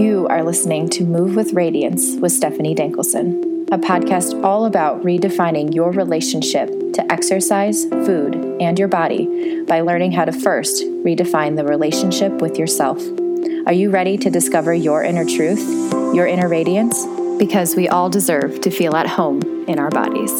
You are listening to Move with Radiance with Stephanie Dankelson, a podcast all about redefining your relationship to exercise, food, and your body by learning how to first redefine the relationship with yourself. Are you ready to discover your inner truth, your inner radiance? Because we all deserve to feel at home in our bodies.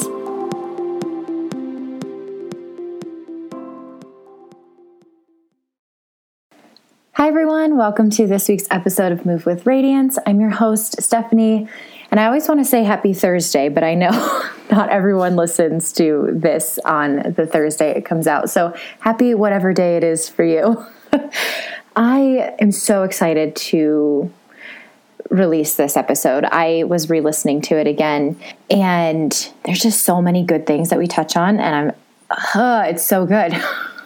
Hi, everyone. Welcome to this week's episode of Move with Radiance. I'm your host, Stephanie, and I always want to say happy Thursday, but I know not everyone listens to this on the Thursday it comes out. So happy whatever day it is for you. I am so excited to release this episode. I was re listening to it again, and there's just so many good things that we touch on, and I'm, uh, it's so good.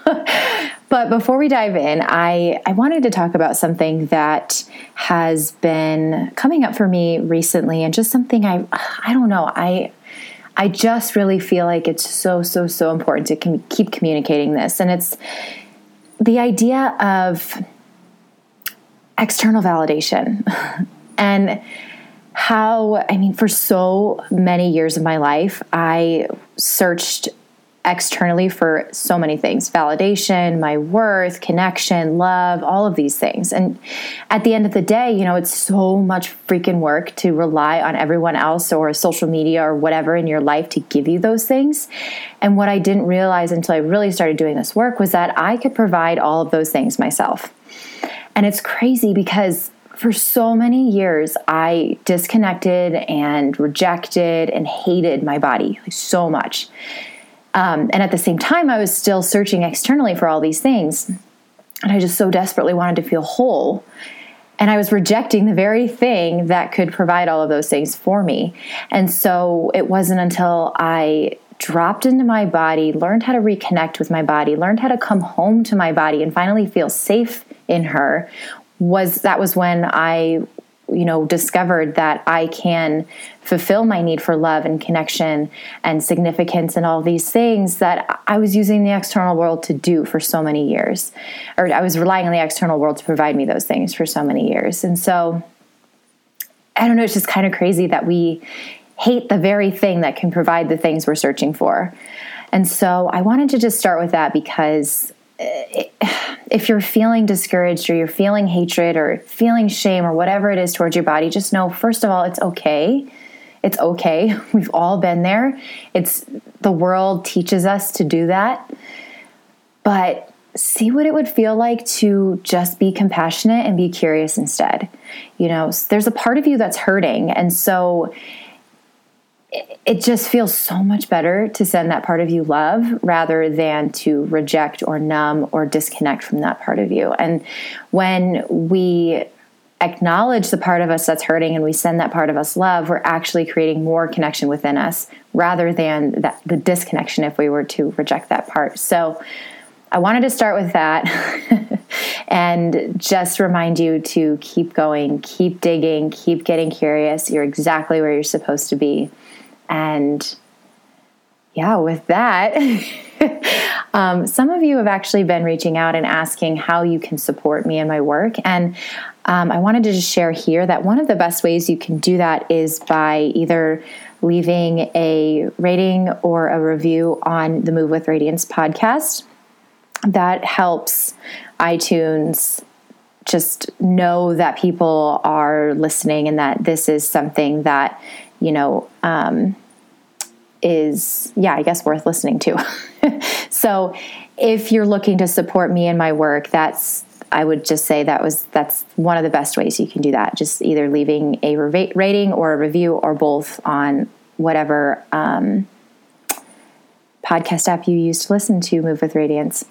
But before we dive in, I, I wanted to talk about something that has been coming up for me recently and just something I I don't know, I I just really feel like it's so so so important to com- keep communicating this. And it's the idea of external validation. And how I mean for so many years of my life I searched externally for so many things validation, my worth, connection, love, all of these things. And at the end of the day, you know, it's so much freaking work to rely on everyone else or social media or whatever in your life to give you those things. And what I didn't realize until I really started doing this work was that I could provide all of those things myself. And it's crazy because for so many years, I disconnected and rejected and hated my body like so much. Um, and at the same time, I was still searching externally for all these things. And I just so desperately wanted to feel whole. And I was rejecting the very thing that could provide all of those things for me. And so it wasn't until I dropped into my body, learned how to reconnect with my body, learned how to come home to my body and finally feel safe in her was that was when I you know discovered that i can fulfill my need for love and connection and significance and all these things that i was using the external world to do for so many years or i was relying on the external world to provide me those things for so many years and so i don't know it's just kind of crazy that we hate the very thing that can provide the things we're searching for and so i wanted to just start with that because eh, if you're feeling discouraged or you're feeling hatred or feeling shame or whatever it is towards your body, just know first of all, it's okay. It's okay. We've all been there. It's the world teaches us to do that. But see what it would feel like to just be compassionate and be curious instead. You know, there's a part of you that's hurting. And so it just feels so much better to send that part of you love rather than to reject or numb or disconnect from that part of you. And when we acknowledge the part of us that's hurting and we send that part of us love, we're actually creating more connection within us rather than that, the disconnection if we were to reject that part. So I wanted to start with that and just remind you to keep going, keep digging, keep getting curious. You're exactly where you're supposed to be. And yeah, with that, um, some of you have actually been reaching out and asking how you can support me in my work. And um, I wanted to just share here that one of the best ways you can do that is by either leaving a rating or a review on the Move with Radiance podcast. That helps iTunes just know that people are listening and that this is something that you know, um, is, yeah, I guess worth listening to. so if you're looking to support me in my work, that's, I would just say that was, that's one of the best ways you can do that. Just either leaving a rating or a review or both on whatever um, podcast app you use to listen to Move with Radiance.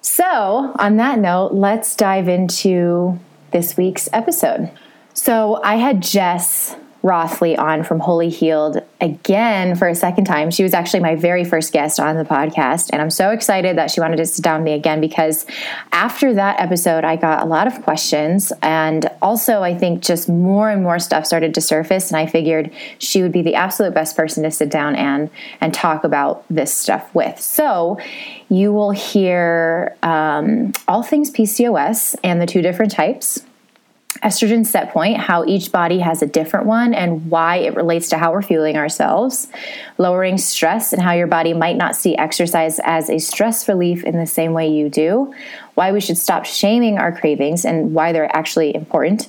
So, on that note, let's dive into this week's episode. So, I had Jess Rothley on from Wholly Healed again for a second time. She was actually my very first guest on the podcast, and I'm so excited that she wanted to sit down with me again because after that episode, I got a lot of questions, and also I think just more and more stuff started to surface, and I figured she would be the absolute best person to sit down and and talk about this stuff with. So you will hear um, all things PCOS and the two different types estrogen set point, how each body has a different one and why it relates to how we're fueling ourselves, lowering stress and how your body might not see exercise as a stress relief in the same way you do, why we should stop shaming our cravings and why they're actually important.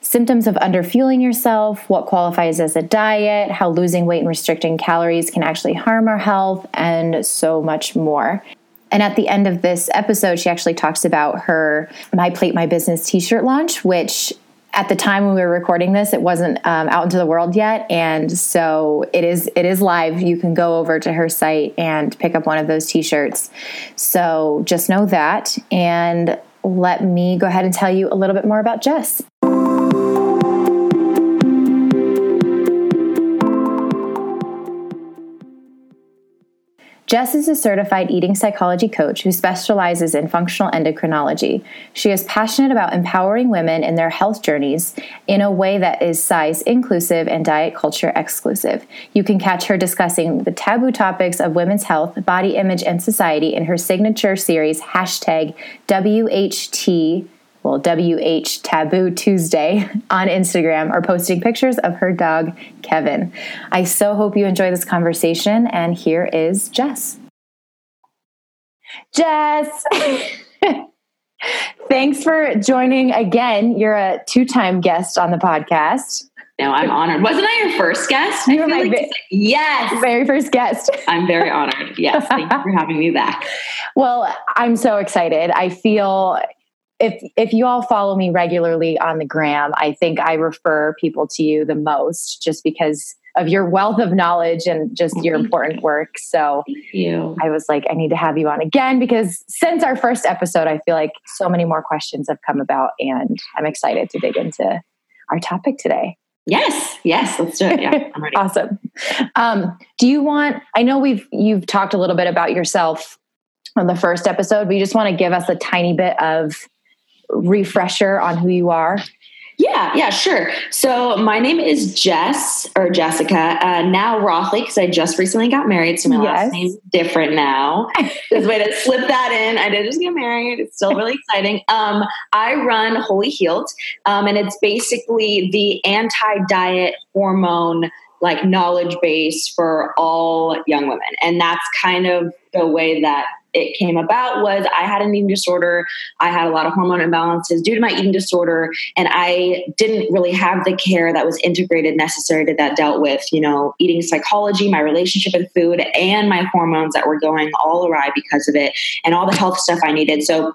Symptoms of underfueling yourself, what qualifies as a diet, how losing weight and restricting calories can actually harm our health, and so much more. And at the end of this episode, she actually talks about her My Plate, My Business t shirt launch, which at the time when we were recording this, it wasn't um, out into the world yet, and so it is. It is live. You can go over to her site and pick up one of those T-shirts. So just know that, and let me go ahead and tell you a little bit more about Jess. Jess is a certified eating psychology coach who specializes in functional endocrinology. She is passionate about empowering women in their health journeys in a way that is size inclusive and diet culture exclusive. You can catch her discussing the taboo topics of women's health, body image, and society in her signature series, hashtag WHT well, WH Taboo Tuesday on Instagram are posting pictures of her dog, Kevin. I so hope you enjoy this conversation, and here is Jess. Jess, thanks for joining again. You're a two time guest on the podcast. No, I'm honored. Wasn't I your first guest? You were my like yes, very first guest. I'm very honored. Yes, thank you for having me back. Well, I'm so excited. I feel if if you all follow me regularly on the gram, I think I refer people to you the most just because of your wealth of knowledge and just your important work. So I was like, I need to have you on again because since our first episode, I feel like so many more questions have come about and I'm excited to dig into our topic today. Yes, yes, let's do it. Yeah, I'm ready. awesome. Um, do you want? I know we've you've talked a little bit about yourself on the first episode, but you just want to give us a tiny bit of refresher on who you are? Yeah, yeah, sure. So my name is Jess or Jessica, uh, now Rothley, because I just recently got married, so my yes. last name's different now. There's a way to slip that in. I did just get married. It's still really exciting. Um, I run Wholly Healed, um, and it's basically the anti-diet hormone like knowledge base for all young women, and that's kind of the way that it came about was I had an eating disorder. I had a lot of hormone imbalances due to my eating disorder, and I didn't really have the care that was integrated necessary to that dealt with, you know, eating psychology, my relationship with food, and my hormones that were going all awry because of it, and all the health stuff I needed. So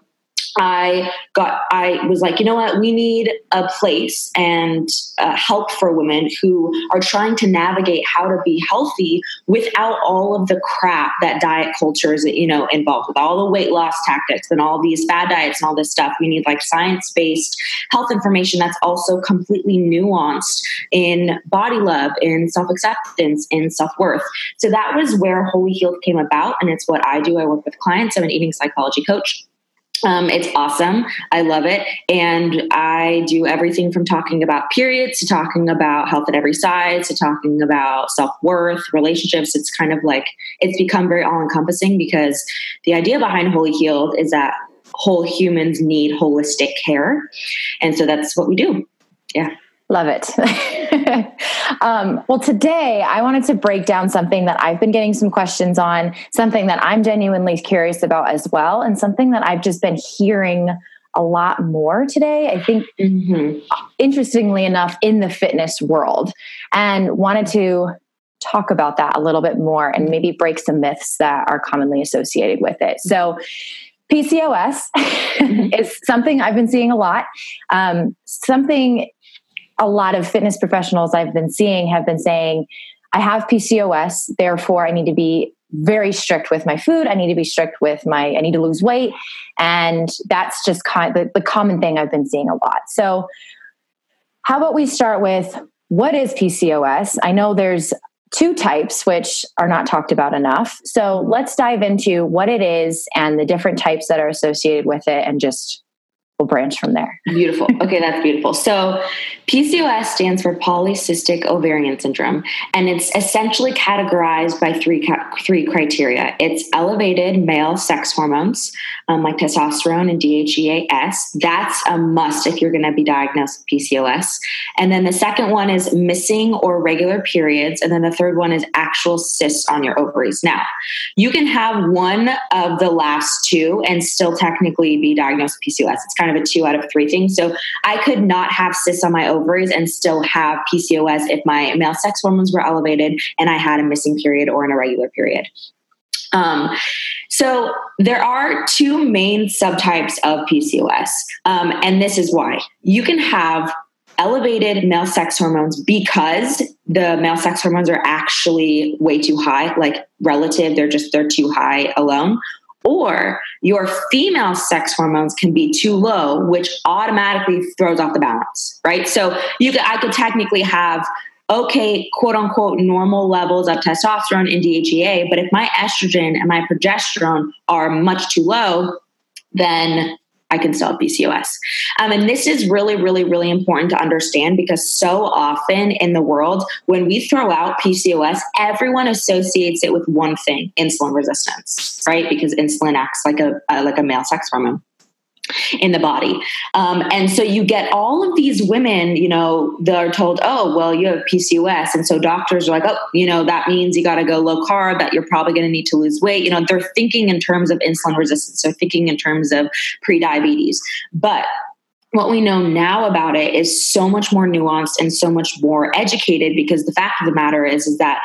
I got, I was like, you know what? We need a place and uh, help for women who are trying to navigate how to be healthy without all of the crap that diet culture is, you know, involved with all the weight loss tactics and all these fad diets and all this stuff. We need like science based health information that's also completely nuanced in body love, in self acceptance, in self worth. So that was where Wholly Healed came about. And it's what I do. I work with clients. I'm an eating psychology coach um, it's awesome. I love it. And I do everything from talking about periods to talking about health at every size to talking about self worth, relationships. It's kind of like it's become very all encompassing because the idea behind Wholly Healed is that whole humans need holistic care. And so that's what we do. Yeah. Love it. um, well, today I wanted to break down something that I've been getting some questions on, something that I'm genuinely curious about as well, and something that I've just been hearing a lot more today. I think, mm-hmm. interestingly enough, in the fitness world, and wanted to talk about that a little bit more and maybe break some myths that are commonly associated with it. So, PCOS mm-hmm. is something I've been seeing a lot. Um, something a lot of fitness professionals I've been seeing have been saying, I have PCOS, therefore I need to be very strict with my food. I need to be strict with my, I need to lose weight. And that's just kind of the, the common thing I've been seeing a lot. So, how about we start with what is PCOS? I know there's two types which are not talked about enough. So, let's dive into what it is and the different types that are associated with it and just we'll branch from there. Beautiful. Okay, that's beautiful. So PCOS stands for polycystic ovarian syndrome, and it's essentially categorized by three three criteria. It's elevated male sex hormones, um, like testosterone and DHEAS. That's a must if you're going to be diagnosed with PCOS. And then the second one is missing or regular periods, and then the third one is actual cysts on your ovaries. Now, you can have one of the last two and still technically be diagnosed with PCOS. It's kind of a two out of three thing. So I could not have cysts on my ovaries and still have PCOS if my male sex hormones were elevated and I had a missing period or an irregular period. Um, so there are two main subtypes of PCOS, um, and this is why you can have elevated male sex hormones because the male sex hormones are actually way too high, like relative, they're just they're too high alone, or your female sex hormones can be too low, which automatically throws off the balance, right? So you could, I could technically have okay, quote unquote, normal levels of testosterone and DHEA, but if my estrogen and my progesterone are much too low, then I can still have PCOS. Um, and this is really, really, really important to understand because so often in the world, when we throw out PCOS, everyone associates it with one thing: insulin resistance, right? Because insulin acts like a, a like a male sex hormone in the body. Um, and so you get all of these women, you know, that are told, oh, well, you have PCOS. And so doctors are like, oh, you know, that means you got to go low carb, that you're probably going to need to lose weight. You know, they're thinking in terms of insulin resistance, they're thinking in terms of pre-diabetes. But what we know now about it is so much more nuanced and so much more educated because the fact of the matter is, is that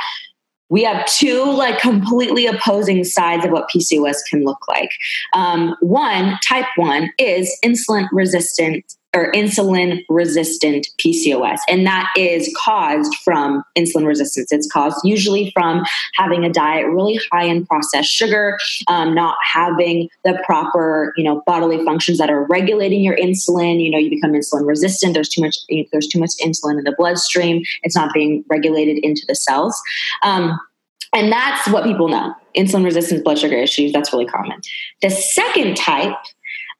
we have two like completely opposing sides of what PCOS can look like. Um, one, type one, is insulin resistant or insulin resistant PCOS. And that is caused from insulin resistance. It's caused usually from having a diet really high in processed sugar, um, not having the proper, you know, bodily functions that are regulating your insulin. You know, you become insulin resistant. There's too much, there's too much insulin in the bloodstream. It's not being regulated into the cells. Um, and that's what people know insulin resistance, blood sugar issues. That's really common. The second type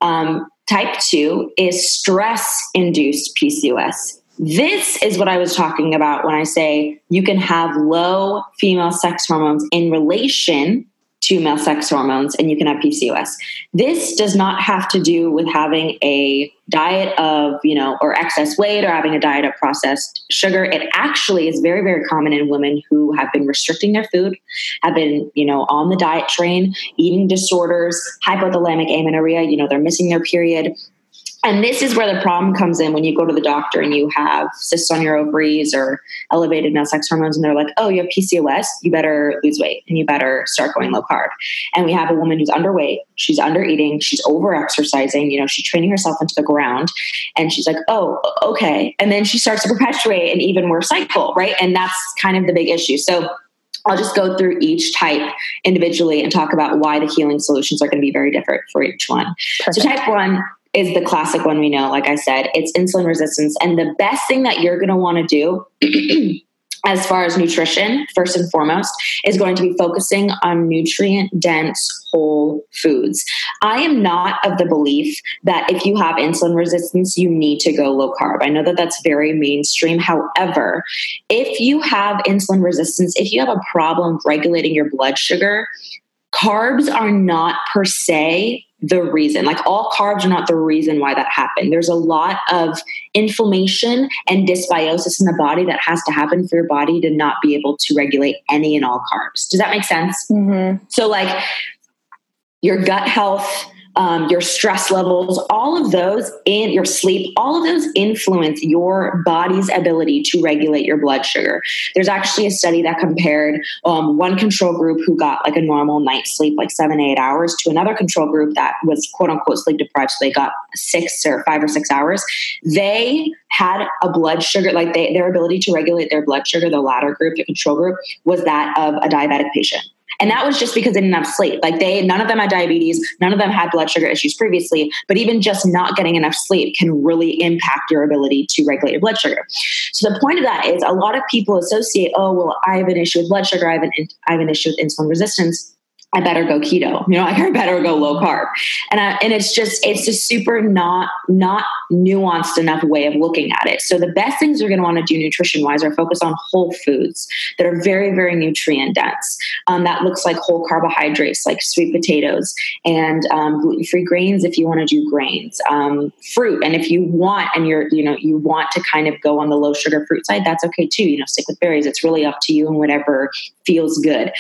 um, Type 2 is stress induced PCOS. This is what I was talking about when I say you can have low female sex hormones in relation to male sex hormones and you can have PCOS. This does not have to do with having a diet of, you know, or excess weight or having a diet of processed sugar. It actually is very, very common in women who have been restricting their food, have been, you know, on the diet train, eating disorders, hypothalamic amenorrhea, you know, they're missing their period, and this is where the problem comes in when you go to the doctor and you have cysts on your ovaries or elevated male sex hormones, and they're like, oh, you have PCOS, you better lose weight and you better start going low carb. And we have a woman who's underweight, she's under eating, she's over exercising, you know, she's training herself into the ground. And she's like, oh, okay. And then she starts to perpetuate an even worse cycle, right? And that's kind of the big issue. So I'll just go through each type individually and talk about why the healing solutions are going to be very different for each one. Perfect. So, type one is the classic one we know. Like I said, it's insulin resistance. And the best thing that you're going to want to do. as far as nutrition, first and foremost, is going to be focusing on nutrient dense whole foods. I am not of the belief that if you have insulin resistance, you need to go low carb. I know that that's very mainstream. However, if you have insulin resistance, if you have a problem regulating your blood sugar, carbs are not per se the reason. Like all carbs are not the reason why that happened. There's a lot of inflammation and dysbiosis in the body that has to happen for your body to not be able to regulate any and all carbs. Does that make sense? Mm-hmm. So, like your gut health, um, your stress levels, all of those, and your sleep, all of those influence your body's ability to regulate your blood sugar. There's actually a study that compared um, one control group who got like a normal night's sleep, like seven, eight hours, to another control group that was quote unquote sleep deprived. So they got six or five or six hours. They had a blood sugar, like they, their ability to regulate their blood sugar, the latter group, the control group, was that of a diabetic patient. And that was just because they didn't have sleep. Like they, none of them had diabetes, none of them had blood sugar issues previously, but even just not getting enough sleep can really impact your ability to regulate your blood sugar. So the point of that is a lot of people associate, oh, well, I have an issue with blood sugar, I have an, I have an issue with insulin resistance I better go keto. You know, like I better go low carb. And I, and it's just it's a super not not nuanced enough way of looking at it. So the best things you're going to want to do nutrition wise are focus on whole foods that are very very nutrient dense. Um, that looks like whole carbohydrates like sweet potatoes and um, gluten free grains if you want to do grains, um, fruit, and if you want and you're you know you want to kind of go on the low sugar fruit side, that's okay too. You know, stick with berries. It's really up to you and whatever feels good.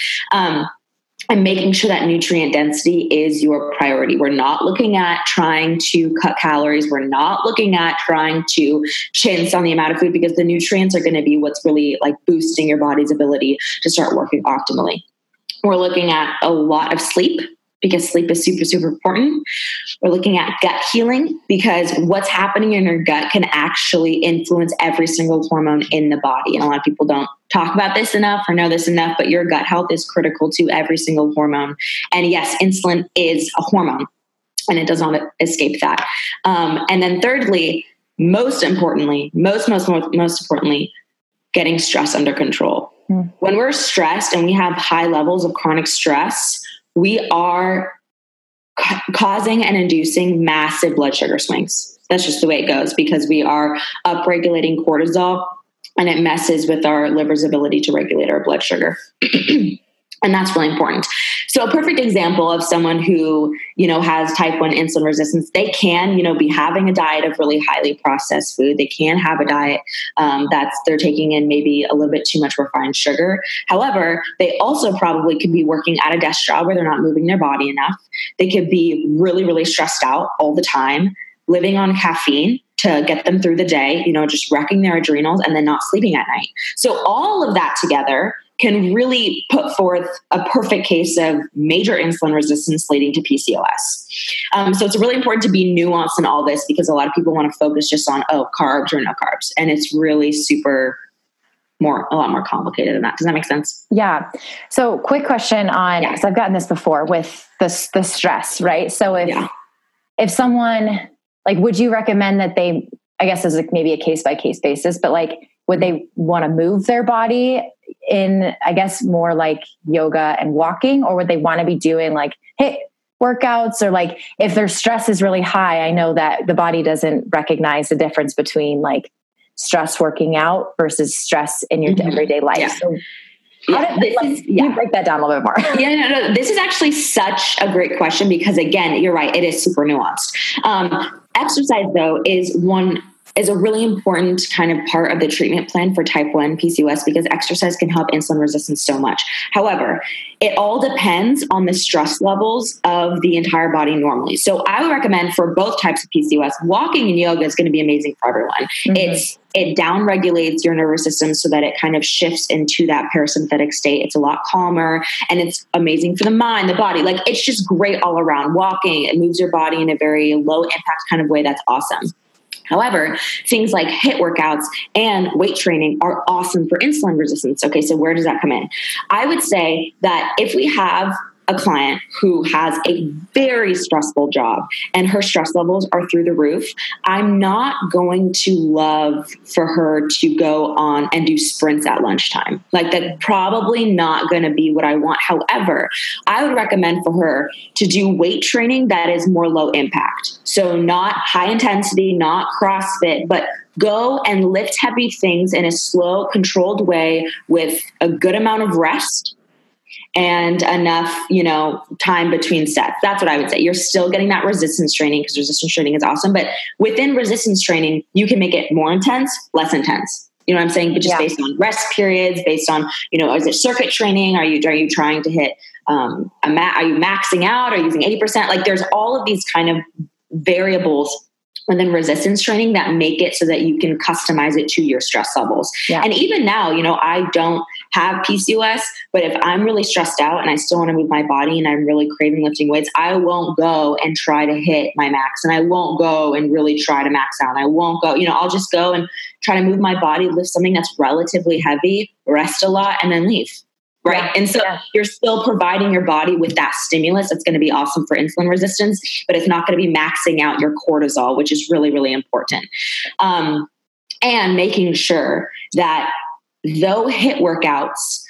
And making sure that nutrient density is your priority. We're not looking at trying to cut calories. We're not looking at trying to chintz on the amount of food because the nutrients are going to be what's really like boosting your body's ability to start working optimally. We're looking at a lot of sleep because sleep is super, super important. We're looking at gut healing because what's happening in your gut can actually influence every single hormone in the body. And a lot of people don't talk about this enough or know this enough, but your gut health is critical to every single hormone. And yes, insulin is a hormone and it does not escape that. Um, and then thirdly, most importantly, most, most, most, most importantly, getting stress under control. Mm. When we're stressed and we have high levels of chronic stress, we are ca- causing and inducing massive blood sugar swings. That's just the way it goes because we are upregulating cortisol and it messes with our liver's ability to regulate our blood sugar. and that's really important. So a perfect example of someone who you know has type 1 insulin resistance they can you know be having a diet of really highly processed food. They can have a diet um, that's they're taking in maybe a little bit too much refined sugar. However they also probably could be working at a desk job where they're not moving their body enough. They could be really really stressed out all the time living on caffeine to get them through the day, you know, just wrecking their adrenals and then not sleeping at night. So all of that together can really put forth a perfect case of major insulin resistance leading to PCOS. Um, so it's really important to be nuanced in all this because a lot of people want to focus just on, oh, carbs or no carbs. And it's really super more a lot more complicated than that. Does that make sense? Yeah. So quick question on yeah. so I've gotten this before with the the stress, right? So if yeah. if someone like would you recommend that they I guess is like maybe a case by case basis, but like would they want to move their body in i guess more like yoga and walking or would they want to be doing like HIIT workouts or like if their stress is really high i know that the body doesn't recognize the difference between like stress working out versus stress in your mm-hmm. everyday life yeah. so yeah, did, like, is, yeah. break that down a little bit more? yeah, no, no. This is actually such a great question because, again, you're right. It is super nuanced. Um, exercise, though, is one is a really important kind of part of the treatment plan for type 1 PCOS because exercise can help insulin resistance so much. However, it all depends on the stress levels of the entire body normally. So I would recommend for both types of PCOS, walking and yoga is going to be amazing for everyone. Mm-hmm. It's it down regulates your nervous system so that it kind of shifts into that parasympathetic state. It's a lot calmer and it's amazing for the mind, the body. Like it's just great all around. Walking, it moves your body in a very low impact kind of way. That's awesome. However, things like HIIT workouts and weight training are awesome for insulin resistance. Okay, so where does that come in? I would say that if we have a client who has a very stressful job and her stress levels are through the roof, I'm not going to love for her to go on and do sprints at lunchtime. Like that's probably not going to be what I want. However, I would recommend for her to do weight training that is more low impact. So not high intensity, not CrossFit, but go and lift heavy things in a slow, controlled way with a good amount of rest and enough, you know, time between sets. That's what I would say. You're still getting that resistance training because resistance training is awesome. But within resistance training, you can make it more intense, less intense. You know what I'm saying? But just yeah. based on rest periods, based on, you know, is it circuit training? Are you are you trying to hit um, a ma- are you maxing out? Are you using 80%? Like there's all of these kind of variables within resistance training that make it so that you can customize it to your stress levels. Yeah. And even now, you know, I don't have PCOS, but if I'm really stressed out and I still want to move my body and I'm really craving lifting weights, I won't go and try to hit my max and I won't go and really try to max out. I won't go, you know, I'll just go and try to move my body, lift something that's relatively heavy, rest a lot, and then leave right? Yeah. And so yeah. you're still providing your body with that stimulus that's going to be awesome for insulin resistance, but it's not going to be maxing out your cortisol, which is really, really important. Um, and making sure that though HIIT workouts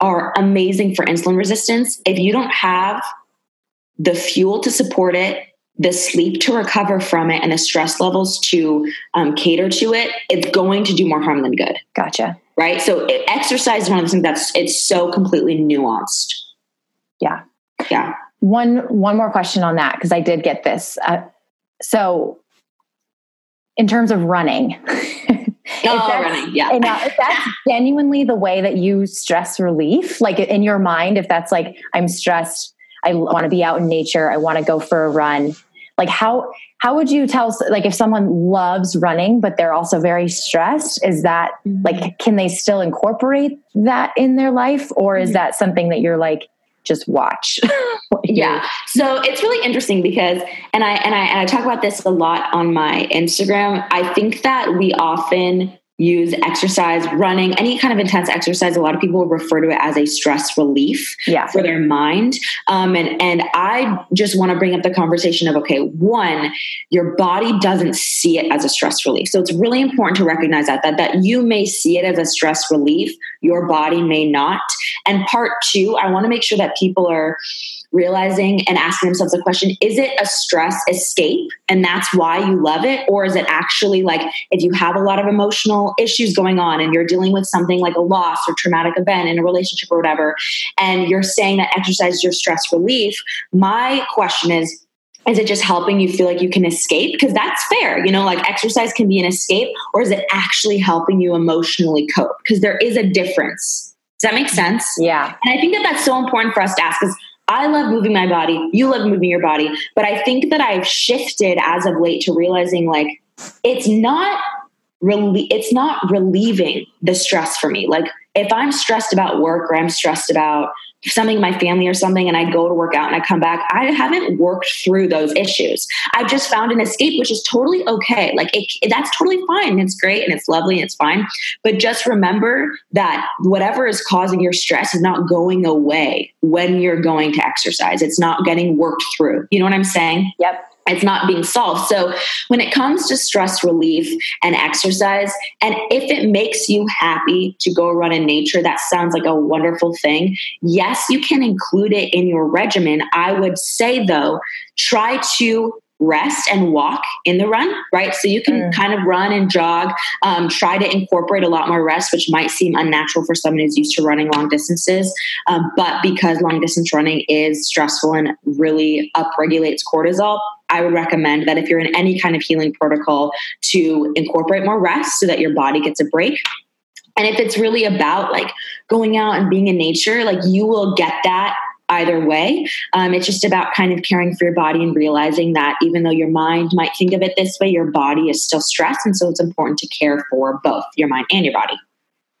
are amazing for insulin resistance. If you don't have the fuel to support it, the sleep to recover from it, and the stress levels to um, cater to it, it's going to do more harm than good. Gotcha. Right. So it, exercise is one of the things that's it's so completely nuanced. Yeah. Yeah. One one more question on that because I did get this. Uh, so, in terms of running. oh, running, yeah. And if that's genuinely the way that you stress relief, like in your mind, if that's like I'm stressed, I want to be out in nature. I want to go for a run. Like how how would you tell like if someone loves running but they're also very stressed is that mm-hmm. like can they still incorporate that in their life or is mm-hmm. that something that you're like just watch. Yeah. So it's really interesting because and I, and I and i talk about this a lot on my instagram. I think that we often use exercise, running, any kind of intense exercise. A lot of people refer to it as a stress relief yeah. for their mind. Um, and, and I just want to bring up the conversation of okay, one, your body doesn't see it as a stress relief. So it's really important to recognize that, that, that you may see it as a stress relief, your body may not. And part two, I want to make sure that people are realizing and asking themselves the question is it a stress escape and that's why you love it or is it actually like if you have a lot of emotional issues going on and you're dealing with something like a loss or traumatic event in a relationship or whatever and you're saying that exercise is your stress relief my question is is it just helping you feel like you can escape because that's fair you know like exercise can be an escape or is it actually helping you emotionally cope because there is a difference does that make sense yeah and i think that that's so important for us to ask because I love moving my body. You love moving your body. But I think that I've shifted as of late to realizing like it's not really it's not relieving the stress for me. Like if I'm stressed about work or I'm stressed about something in my family or something and I go to work out and I come back, I haven't worked through those issues. I've just found an escape, which is totally okay. Like it, that's totally fine. It's great and it's lovely and it's fine. But just remember that whatever is causing your stress is not going away when you're going to exercise. It's not getting worked through. You know what I'm saying? Yep it's not being solved. So, when it comes to stress relief and exercise, and if it makes you happy to go run in nature, that sounds like a wonderful thing. Yes, you can include it in your regimen. I would say, though, try to rest and walk in the run, right? So you can mm. kind of run and jog, um, try to incorporate a lot more rest, which might seem unnatural for someone who's used to running long distances. Um, but because long distance running is stressful and really upregulates cortisol, I would recommend that if you're in any kind of healing protocol to incorporate more rest so that your body gets a break. And if it's really about like going out and being in nature, like you will get that either way. Um, it's just about kind of caring for your body and realizing that even though your mind might think of it this way, your body is still stressed. And so it's important to care for both your mind and your body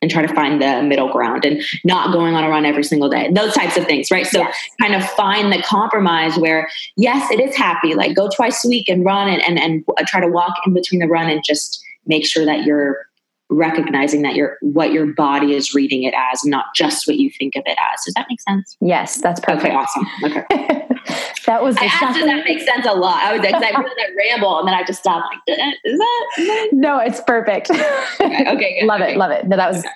and try to find the middle ground and not going on a run every single day. Those types of things, right? So yes. kind of find the compromise where, yes, it is happy. Like go twice a week and run and, and, and try to walk in between the run and just make sure that you're recognizing that your what your body is reading it as, not just what you think of it as. Does that make sense? Yes, that's perfect. Okay, awesome. Okay. that was. I asked, does that makes sense a lot? I was because I really ramble, and then I just stopped. Like, is that? Is that? No, it's perfect. okay, okay love okay. it, love it. No, that was okay.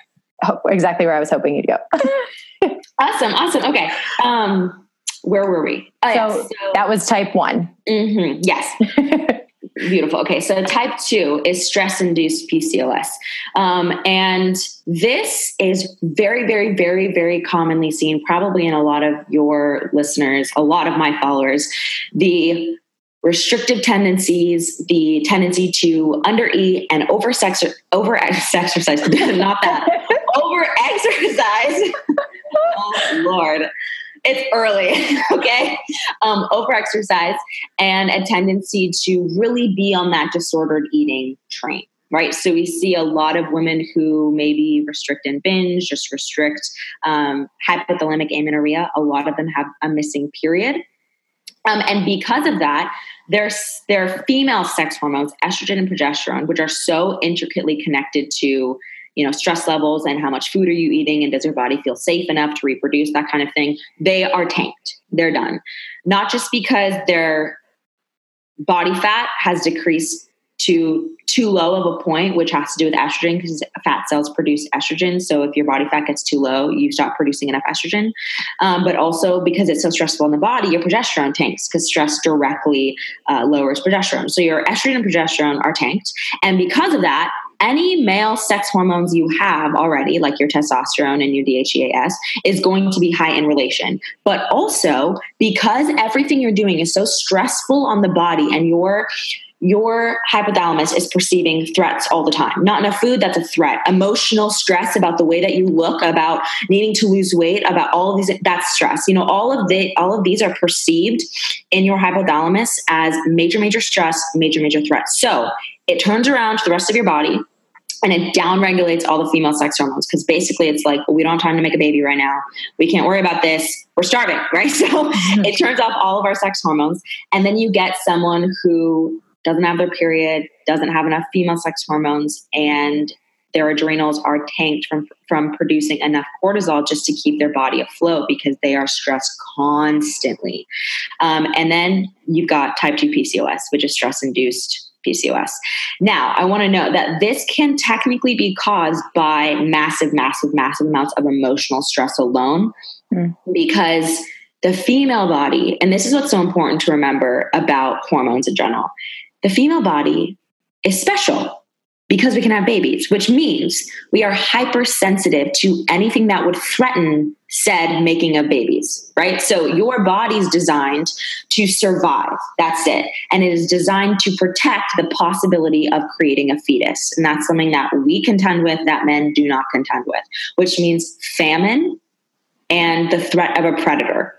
ho- exactly where I was hoping you'd go. awesome, awesome. Okay. Um, where were we? Oh, so, so, that was type one. Mm-hmm, yes. Beautiful. Okay, so type two is stress induced PCOS. Um, and this is very, very, very, very commonly seen, probably in a lot of your listeners, a lot of my followers. The restrictive tendencies, the tendency to undereat and over sex over exercise, not that over exercise. oh Lord it's early, okay? Um, over exercise and a tendency to really be on that disordered eating train, right? So we see a lot of women who maybe restrict and binge, just restrict um, hypothalamic amenorrhea. A lot of them have a missing period. Um, and because of that, their, their female sex hormones, estrogen and progesterone, which are so intricately connected to you know stress levels and how much food are you eating and does your body feel safe enough to reproduce that kind of thing they are tanked they're done not just because their body fat has decreased to too low of a point, which has to do with estrogen because fat cells produce estrogen. So if your body fat gets too low, you stop producing enough estrogen. Um, but also because it's so stressful in the body, your progesterone tanks because stress directly uh, lowers progesterone. So your estrogen and progesterone are tanked. And because of that, any male sex hormones you have already, like your testosterone and your DHEAS, is going to be high in relation. But also because everything you're doing is so stressful on the body and your your hypothalamus is perceiving threats all the time. Not enough food, that's a threat. Emotional stress about the way that you look, about needing to lose weight, about all of these, that's stress. You know, all of the all of these are perceived in your hypothalamus as major, major stress, major, major threat. So it turns around to the rest of your body and it downregulates all the female sex hormones because basically it's like we don't have time to make a baby right now. We can't worry about this. We're starving right? So it turns off all of our sex hormones. And then you get someone who doesn't have their period, doesn't have enough female sex hormones, and their adrenals are tanked from from producing enough cortisol just to keep their body afloat because they are stressed constantly. Um, and then you've got type 2 PCOS, which is stress induced PCOS. Now, I want to note that this can technically be caused by massive, massive, massive amounts of emotional stress alone mm. because the female body, and this is what's so important to remember about hormones in general, the female body is special because we can have babies, which means we are hypersensitive to anything that would threaten said making of babies, right? So your body's designed to survive. That's it. And it is designed to protect the possibility of creating a fetus. And that's something that we contend with that men do not contend with, which means famine and the threat of a predator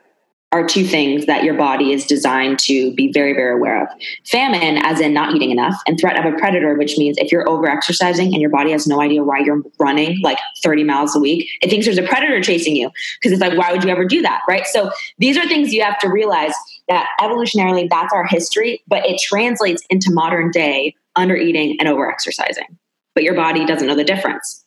are two things that your body is designed to be very, very aware of. Famine, as in not eating enough, and threat of a predator, which means if you're over exercising and your body has no idea why you're running like 30 miles a week, it thinks there's a predator chasing you because it's like, why would you ever do that? Right. So these are things you have to realize that evolutionarily that's our history, but it translates into modern day under eating and over exercising. But your body doesn't know the difference.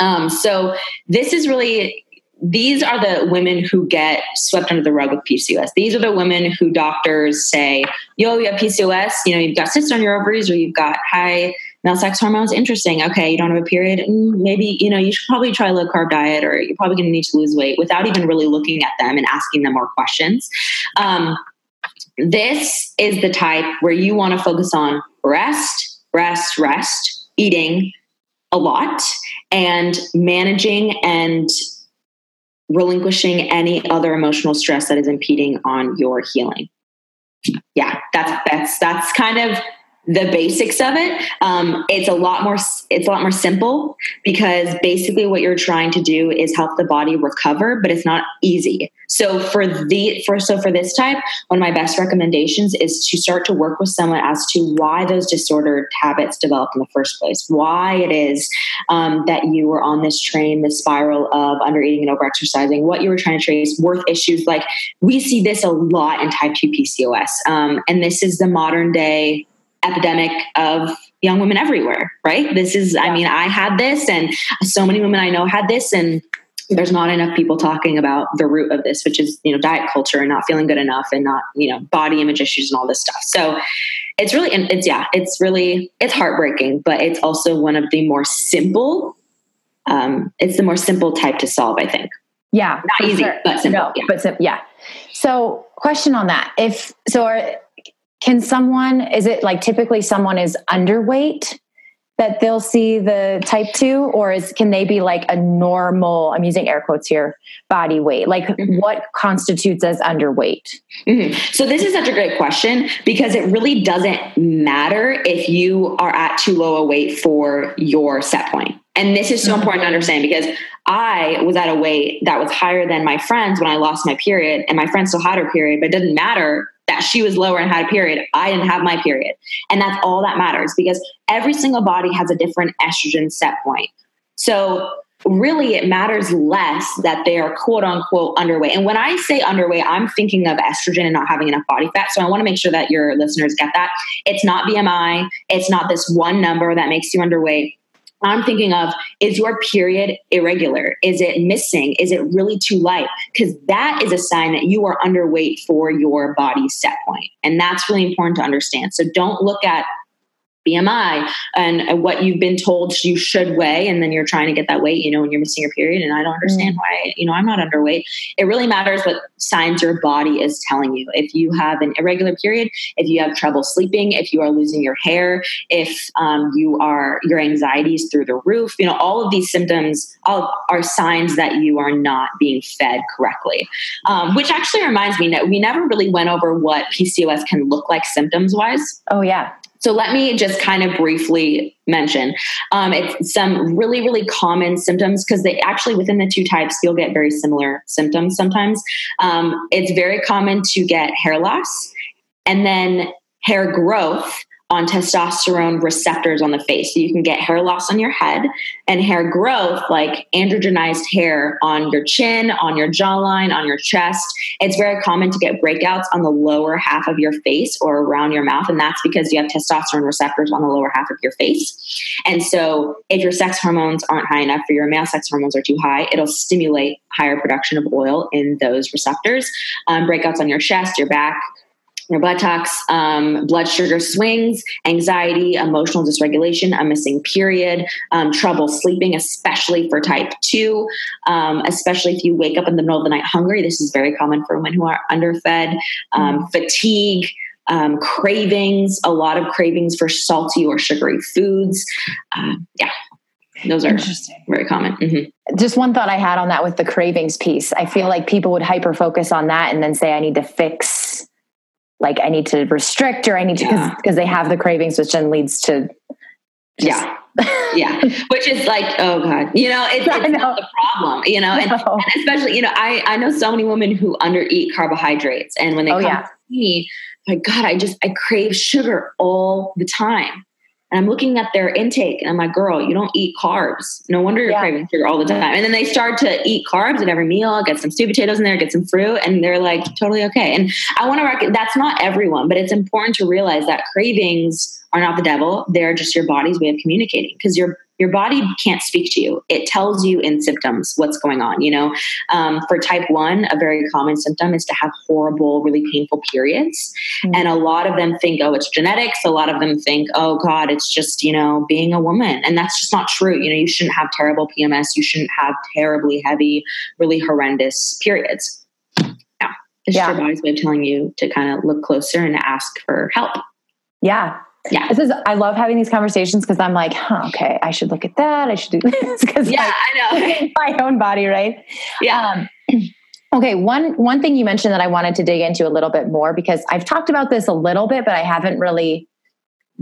Um, so this is really these are the women who get swept under the rug with PCOS. These are the women who doctors say, yo, you have PCOS, you know, you've got cysts on your ovaries or you've got high male sex hormones. Interesting. Okay, you don't have a period. Mm, maybe, you know, you should probably try a low carb diet or you're probably going to need to lose weight without even really looking at them and asking them more questions. Um, this is the type where you want to focus on rest, rest, rest, eating a lot, and managing and relinquishing any other emotional stress that is impeding on your healing. Yeah, that's that's that's kind of the basics of it. Um, it's a lot more. It's a lot more simple because basically what you're trying to do is help the body recover, but it's not easy. So for the for so for this type, one of my best recommendations is to start to work with someone as to why those disordered habits developed in the first place. Why it is um, that you were on this train, this spiral of under eating and overexercising. What you were trying to trace, worth issues like we see this a lot in type two PCOS, um, and this is the modern day epidemic of young women everywhere, right? This is, I mean, I had this, and so many women I know had this, and there's not enough people talking about the root of this, which is, you know, diet culture and not feeling good enough and not, you know, body image issues and all this stuff. So it's really, it's, yeah, it's really, it's heartbreaking, but it's also one of the more simple, um, it's the more simple type to solve, I think. Yeah. Not easy, sure. but simple. No, yeah. But sim- yeah. So question on that. If, so are, can someone is it like typically someone is underweight that they'll see the type 2 or is can they be like a normal i'm using air quotes here body weight like mm-hmm. what constitutes as underweight mm-hmm. so this is such a great question because it really doesn't matter if you are at too low a weight for your set point and this is so mm-hmm. important to understand because I was at a weight that was higher than my friends when I lost my period, and my friend still had her period, but it didn't matter that she was lower and had a period. I didn't have my period. And that's all that matters because every single body has a different estrogen set point. So really it matters less that they are quote unquote underweight. And when I say underweight, I'm thinking of estrogen and not having enough body fat. So I want to make sure that your listeners get that. It's not BMI, it's not this one number that makes you underweight. I'm thinking of is your period irregular? Is it missing? Is it really too light? Because that is a sign that you are underweight for your body set point. And that's really important to understand. So don't look at BMI and what you've been told you should weigh, and then you're trying to get that weight, you know, and you're missing your period. And I don't understand mm. why, you know, I'm not underweight. It really matters what signs your body is telling you. If you have an irregular period, if you have trouble sleeping, if you are losing your hair, if um, you are your anxiety is through the roof, you know, all of these symptoms all are signs that you are not being fed correctly. Um, which actually reminds me that we never really went over what PCOS can look like symptoms wise. Oh yeah. So let me just kind of briefly mention um, it's some really really common symptoms because they actually within the two types you'll get very similar symptoms sometimes. Um, it's very common to get hair loss and then hair growth on testosterone receptors on the face. So you can get hair loss on your head and hair growth, like androgenized hair on your chin, on your jawline, on your chest. It's very common to get breakouts on the lower half of your face or around your mouth. And that's because you have testosterone receptors on the lower half of your face. And so if your sex hormones aren't high enough or your male sex hormones are too high, it'll stimulate higher production of oil in those receptors. Um, breakouts on your chest, your back, your buttocks, um, blood sugar swings, anxiety, emotional dysregulation, a missing period, um, trouble sleeping, especially for type 2, um, especially if you wake up in the middle of the night hungry. This is very common for women who are underfed, um, mm-hmm. fatigue. Um, cravings, a lot of cravings for salty or sugary foods. Uh, yeah, those are very common. Mm-hmm. Just one thought I had on that with the cravings piece. I feel like people would hyper focus on that and then say, I need to fix like I need to restrict or I need to because yeah. they have the cravings, which then leads to just, yeah. yeah. Which is like, oh God, you know, it's, it's know. not the problem, you know, and, no. and, especially, you know, I, I know so many women who undereat carbohydrates and when they oh, come yeah. to me, my God, I just, I crave sugar all the time. And I'm looking at their intake and I'm like, girl, you don't eat carbs. No wonder you're yeah. craving sugar all the time. And then they start to eat carbs at every meal, get some sweet potatoes in there, get some fruit, and they're like totally okay. And I want to reckon that's not everyone, but it's important to realize that cravings are not the devil. They're just your body's way of communicating because your your body can't speak to you. It tells you in symptoms what's going on. You know, um, for type one, a very common symptom is to have horrible, really painful periods, mm-hmm. and a lot of them think, oh, it's genetics. A lot of them think, oh God, it's just you know being a woman, and that's just not true. You know, you shouldn't have terrible PMS. You shouldn't have terribly heavy, really horrendous periods. Yeah, it's yeah. your body's way of telling you to kind of look closer and ask for help. Yeah, yeah. This is i love having these conversations because i'm like huh, okay i should look at that i should do this. Because yeah like, i know. my own body right? Yeah. Um, okay one one thing you mentioned that i wanted to dig into a little bit more because i've talked about this a little bit but i haven't really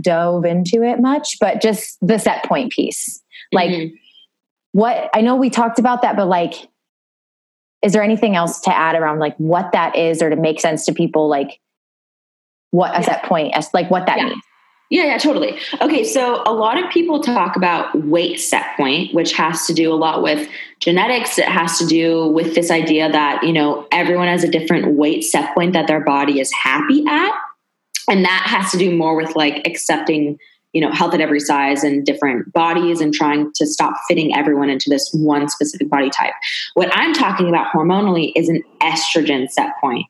dove into it much but just the set point piece. Like mm-hmm. what i know we talked about that but like is there anything else to add around like what that is or to make sense to people like what a yeah. set point as like what that yeah. means yeah, yeah, totally. Okay, so a lot of people talk about weight set point, which has to do a lot with genetics. It has to do with this idea that, you know, everyone has a different weight set point that their body is happy at. And that has to do more with like accepting you know health at every size and different bodies and trying to stop fitting everyone into this one specific body type. What i'm talking about hormonally is an estrogen set point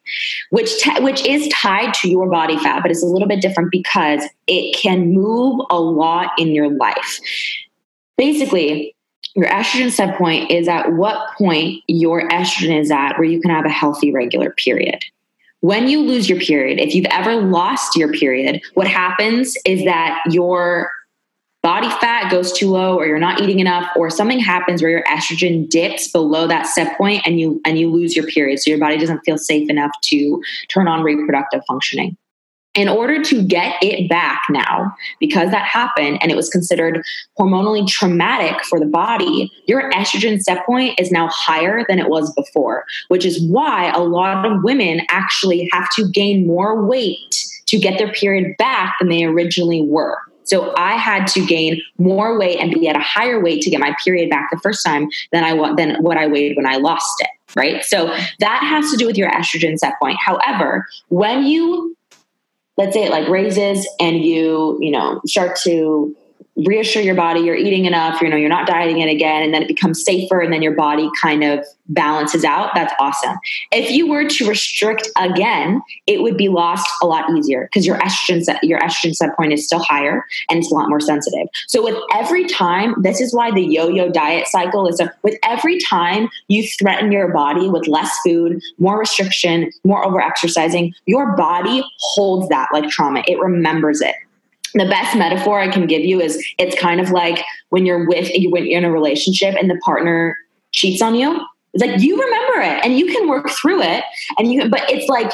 which which is tied to your body fat but it's a little bit different because it can move a lot in your life. Basically your estrogen set point is at what point your estrogen is at where you can have a healthy regular period when you lose your period, if you've ever lost your period, what happens is that your body fat goes too low or you're not eating enough or something happens where your estrogen dips below that set point and you and you lose your period. So your body doesn't feel safe enough to turn on reproductive functioning in order to get it back now, because that happened and it was considered hormonally traumatic for the body, your estrogen set point is now higher than it was before, which is why a lot of women actually have to gain more weight to get their period back than they originally were. So I had to gain more weight and be at a higher weight to get my period back the first time than I than what I weighed when I lost it. Right. So that has to do with your estrogen set point. However, when you let's say it like raises and you you know start to reassure your body you're eating enough you know you're not dieting it again and then it becomes safer and then your body kind of balances out that's awesome. If you were to restrict again it would be lost a lot easier because your estrogen set, your estrogen set point is still higher and it's a lot more sensitive. So with every time this is why the yo-yo diet cycle is a, with every time you threaten your body with less food more restriction more over exercising your body holds that like trauma. It remembers it the best metaphor I can give you is it's kind of like when you're with when you're in a relationship and the partner cheats on you. It's like you remember it and you can work through it and you but it's like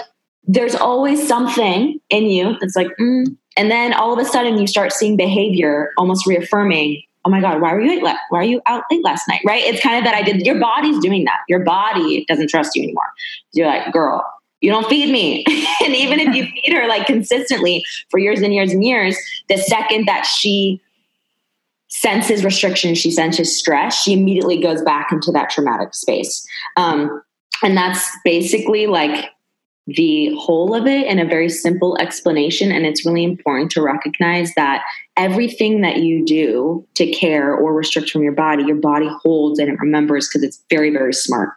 there's always something in you that's like mm. and then all of a sudden you start seeing behavior almost reaffirming oh my god why were you late why are you out late last night right it's kind of that i did your body's doing that your body doesn't trust you anymore you're like girl you don't feed me. and even if you feed her like consistently for years and years and years, the second that she senses restriction, she senses stress, she immediately goes back into that traumatic space. Um, and that's basically like the whole of it in a very simple explanation. And it's really important to recognize that everything that you do to care or restrict from your body, your body holds and it remembers because it's very, very smart.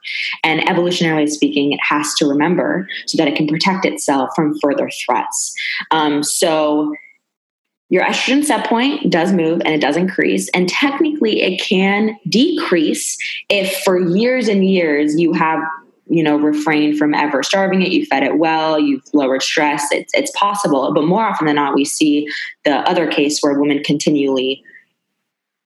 And evolutionarily speaking, it has to remember so that it can protect itself from further threats. Um, so, your estrogen set point does move and it does increase. And technically, it can decrease if for years and years you have you know refrained from ever starving it. You fed it well. You've lowered stress. It's, it's possible. But more often than not we see the other case where women continually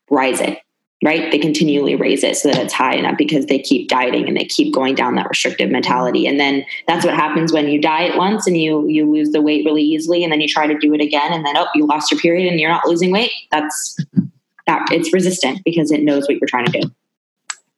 rise it right? They continually raise it so that it's high enough because they keep dieting and they keep going down that restrictive mentality. And then that's what happens when you diet once and you you lose the weight really easily and then you try to do it again and then oh you lost your period and you're not losing weight. That's that it's resistant because it knows what you're trying to do.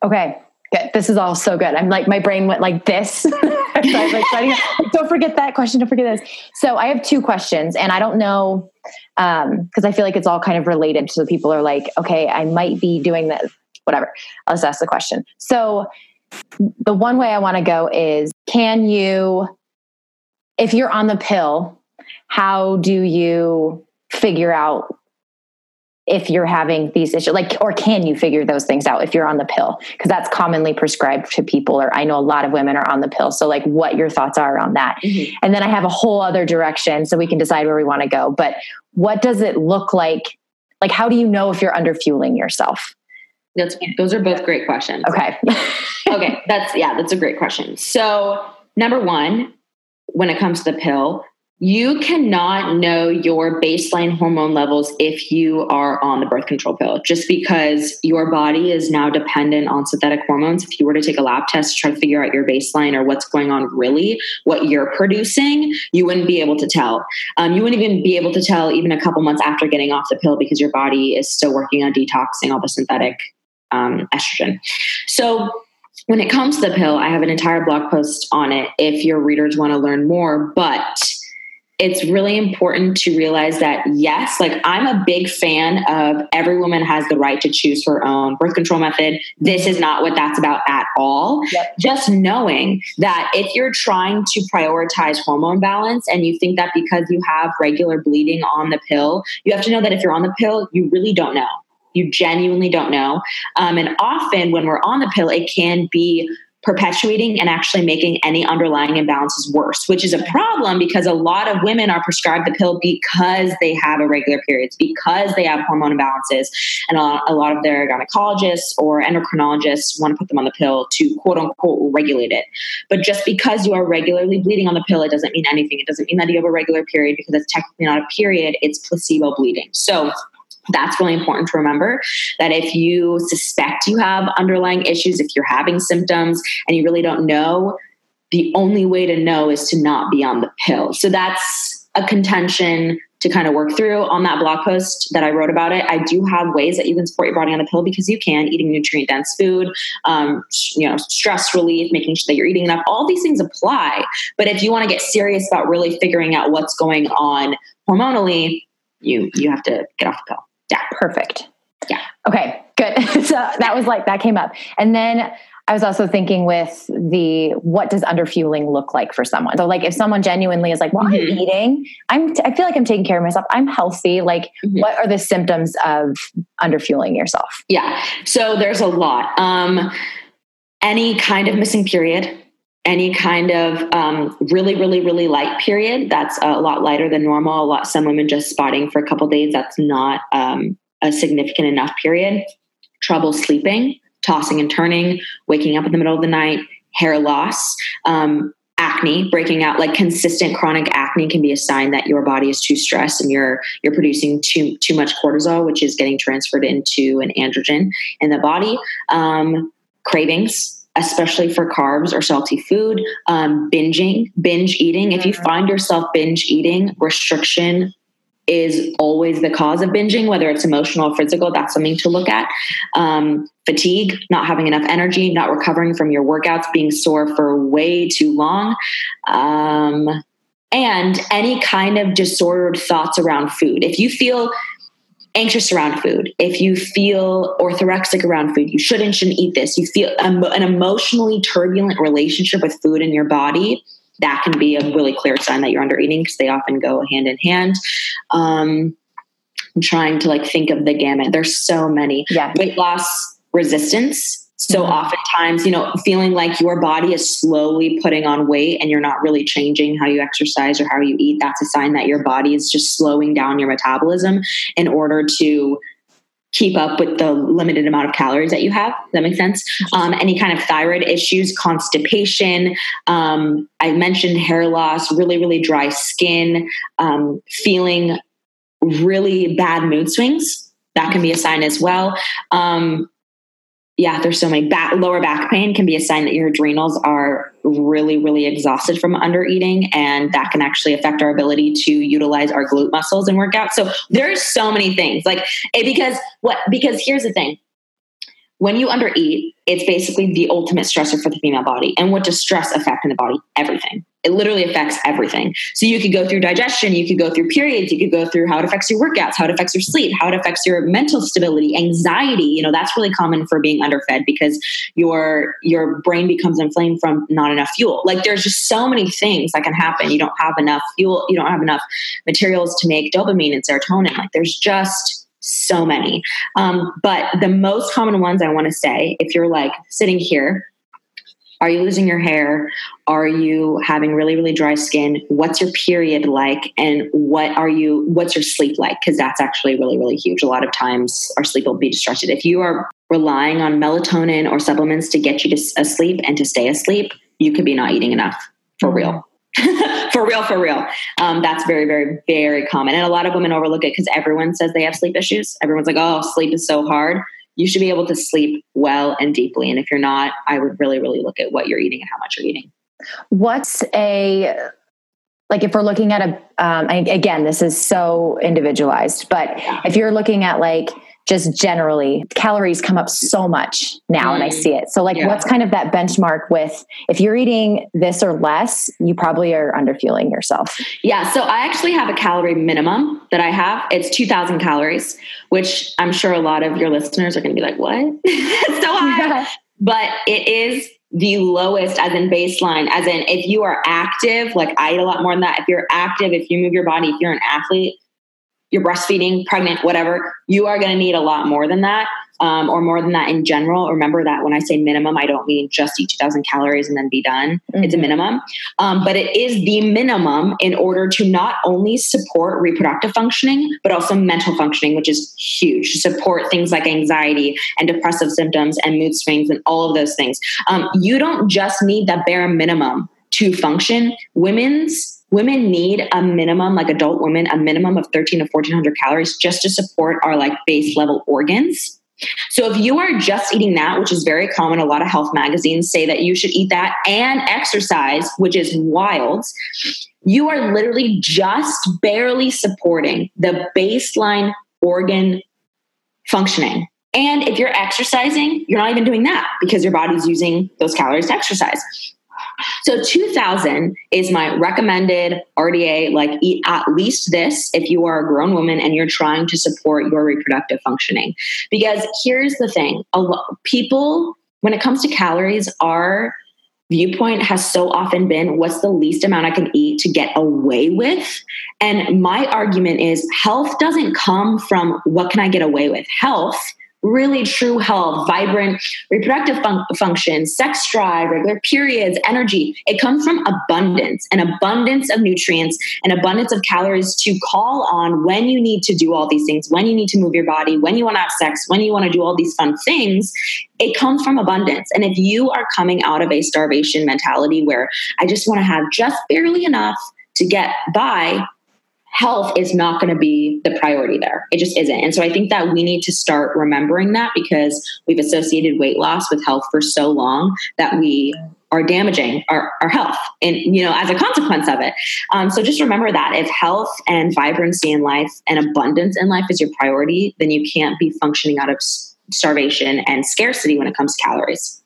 Okay Good. This is all so good. I'm like, my brain went like this. so like, don't forget that question. Don't forget this. So I have two questions, and I don't know because um, I feel like it's all kind of related. So people are like, okay, I might be doing this. Whatever. Let's ask the question. So the one way I want to go is, can you, if you're on the pill, how do you figure out if you're having these issues like or can you figure those things out if you're on the pill? Because that's commonly prescribed to people or i know a lot of women are on the pill. So like what your thoughts are on that. Mm-hmm. and then i have a whole other direction so we can decide where we want to go. But what does it look like like how do you know if you're under fueling yourself? That's those are both great questions. Okay. Okay that's yeah that's a great question. So number one when it comes to the pill you cannot know your baseline hormone levels if you are on the birth control pill, just because your body is now dependent on synthetic hormones. If you were to take a lab test to try to figure out your baseline or what's going on really, what you're producing, you wouldn't be able to tell. Um, you wouldn't even be able to tell even a couple months after getting off the pill because your body is still working on detoxing all the synthetic um, estrogen. So, when it comes to the pill, I have an entire blog post on it if your readers want to learn more. But it's really important to realize that yes, like I'm a big fan of every woman has the right to choose her own birth control method. This is not what that's about at all. Yep. Just knowing that if you're trying to prioritize hormone balance and you think that because you have regular bleeding on the pill, you have to know that if you're on the pill, you really don't know. You genuinely don't know. Um, and often when we're on the pill, it can be perpetuating and actually making any underlying imbalances worse, which is a problem because a lot of women are prescribed the pill because they have irregular periods, because they have hormone imbalances. And a lot, a lot of their gynecologists or endocrinologists want to put them on the pill to quote unquote regulate it. But just because you are regularly bleeding on the pill, it doesn't mean anything. It doesn't mean that you have a regular period because it's technically not a period, it's placebo bleeding. So that's really important to remember that if you suspect you have underlying issues, if you're having symptoms and you really don't know, the only way to know is to not be on the pill. So that's a contention to kind of work through on that blog post that I wrote about it. I do have ways that you can support your body on the pill because you can eating nutrient dense food, um, you know, stress relief, making sure that you're eating enough. All these things apply. But if you want to get serious about really figuring out what's going on hormonally, you you have to get off the pill. Yeah. Perfect. Yeah. Okay, good. so that was like, that came up. And then I was also thinking with the what does underfueling look like for someone? So like if someone genuinely is like, well, mm-hmm. I'm eating, I'm t- I feel like I'm taking care of myself. I'm healthy. Like mm-hmm. what are the symptoms of underfueling yourself? Yeah. So there's a lot. Um any kind of missing period, any kind of um, really, really, really light period that's a lot lighter than normal. A lot some women just spotting for a couple days. That's not um, a significant enough period. Trouble sleeping, tossing and turning, waking up in the middle of the night, hair loss, um, acne breaking out like consistent chronic acne can be a sign that your body is too stressed and you're you're producing too too much cortisol which is getting transferred into an androgen in the body um, cravings especially for carbs or salty food um, binging binge eating if you mm-hmm. find yourself binge eating restriction is always the cause of binging, whether it's emotional or physical. That's something to look at. Um, fatigue, not having enough energy, not recovering from your workouts, being sore for way too long. Um, and any kind of disordered thoughts around food. If you feel anxious around food, if you feel orthorexic around food, you shouldn't shouldn't eat this. You feel an emotionally turbulent relationship with food in your body that can be a really clear sign that you're under eating because they often go hand in hand. Um, I'm trying to like think of the gamut. There's so many. Yeah. Weight loss resistance. So mm-hmm. oftentimes, you know, feeling like your body is slowly putting on weight and you're not really changing how you exercise or how you eat, that's a sign that your body is just slowing down your metabolism in order to keep up with the limited amount of calories that you have. Does that make sense? Um, any kind of thyroid issues, constipation. Um, I mentioned hair loss, really, really dry skin, um, feeling really bad mood swings. That can be a sign as well. Um, yeah, there's so many back, lower back pain can be a sign that your adrenals are really, really exhausted from under eating. And that can actually affect our ability to utilize our glute muscles and work out. So there's so many things like it, because what, because here's the thing when you undereat, it's basically the ultimate stressor for the female body. And what does stress affect in the body? Everything. It literally affects everything. So you could go through digestion, you could go through periods, you could go through how it affects your workouts, how it affects your sleep, how it affects your mental stability, anxiety. You know, that's really common for being underfed because your your brain becomes inflamed from not enough fuel. Like there's just so many things that can happen. You don't have enough fuel, you don't have enough materials to make dopamine and serotonin. Like there's just so many. Um, but the most common ones I want to say, if you're like sitting here, are you losing your hair? Are you having really, really dry skin? What's your period like? And what are you, what's your sleep like? Because that's actually really, really huge. A lot of times our sleep will be disrupted. If you are relying on melatonin or supplements to get you to asleep and to stay asleep, you could be not eating enough for real. for real, for real. Um, that's very, very, very common. And a lot of women overlook it because everyone says they have sleep issues. Everyone's like, oh, sleep is so hard. You should be able to sleep well and deeply. And if you're not, I would really, really look at what you're eating and how much you're eating. What's a like if we're looking at a um, again this is so individualized but if you're looking at like just generally calories come up so much now mm. and I see it. So like yeah. what's kind of that benchmark with if you're eating this or less, you probably are underfueling yourself. Yeah, so I actually have a calorie minimum that I have. It's 2000 calories, which I'm sure a lot of your listeners are going to be like, "What?" so high. But it is the lowest as in baseline as in if you are active like i eat a lot more than that if you're active if you move your body if you're an athlete you're breastfeeding, pregnant, whatever, you are going to need a lot more than that, um, or more than that in general. Remember that when I say minimum, I don't mean just eat 2,000 calories and then be done. Mm-hmm. It's a minimum, um, but it is the minimum in order to not only support reproductive functioning, but also mental functioning, which is huge support things like anxiety and depressive symptoms and mood swings and all of those things. Um, you don't just need that bare minimum to function. Women's women need a minimum like adult women a minimum of 13 to 1400 calories just to support our like base level organs so if you are just eating that which is very common a lot of health magazines say that you should eat that and exercise which is wild you are literally just barely supporting the baseline organ functioning and if you're exercising, you're not even doing that because your body's using those calories to exercise. So 2000 is my recommended RDA, like eat at least this if you are a grown woman and you're trying to support your reproductive functioning. Because here's the thing a people when it comes to calories, our viewpoint has so often been what's the least amount I can eat to get away with? And my argument is health doesn't come from what can I get away with? Health really true health, vibrant reproductive fun- function, sex drive, regular periods, energy. It comes from abundance, an abundance of nutrients, an abundance of calories to call on when you need to do all these things, when you need to move your body, when you want to have sex, when you want to do all these fun things. It comes from abundance. And if you are coming out of a starvation mentality where I just want to have just barely enough to get by, health is not going to be the priority there. It just isn't. And so I think that we need to start remembering that because we've associated weight loss with health for so long that we are damaging our, our health and you know as a consequence of it um, so just remember that if health and vibrancy in life and abundance in life is your priority then you can't be functioning out of starvation and scarcity when it comes to calories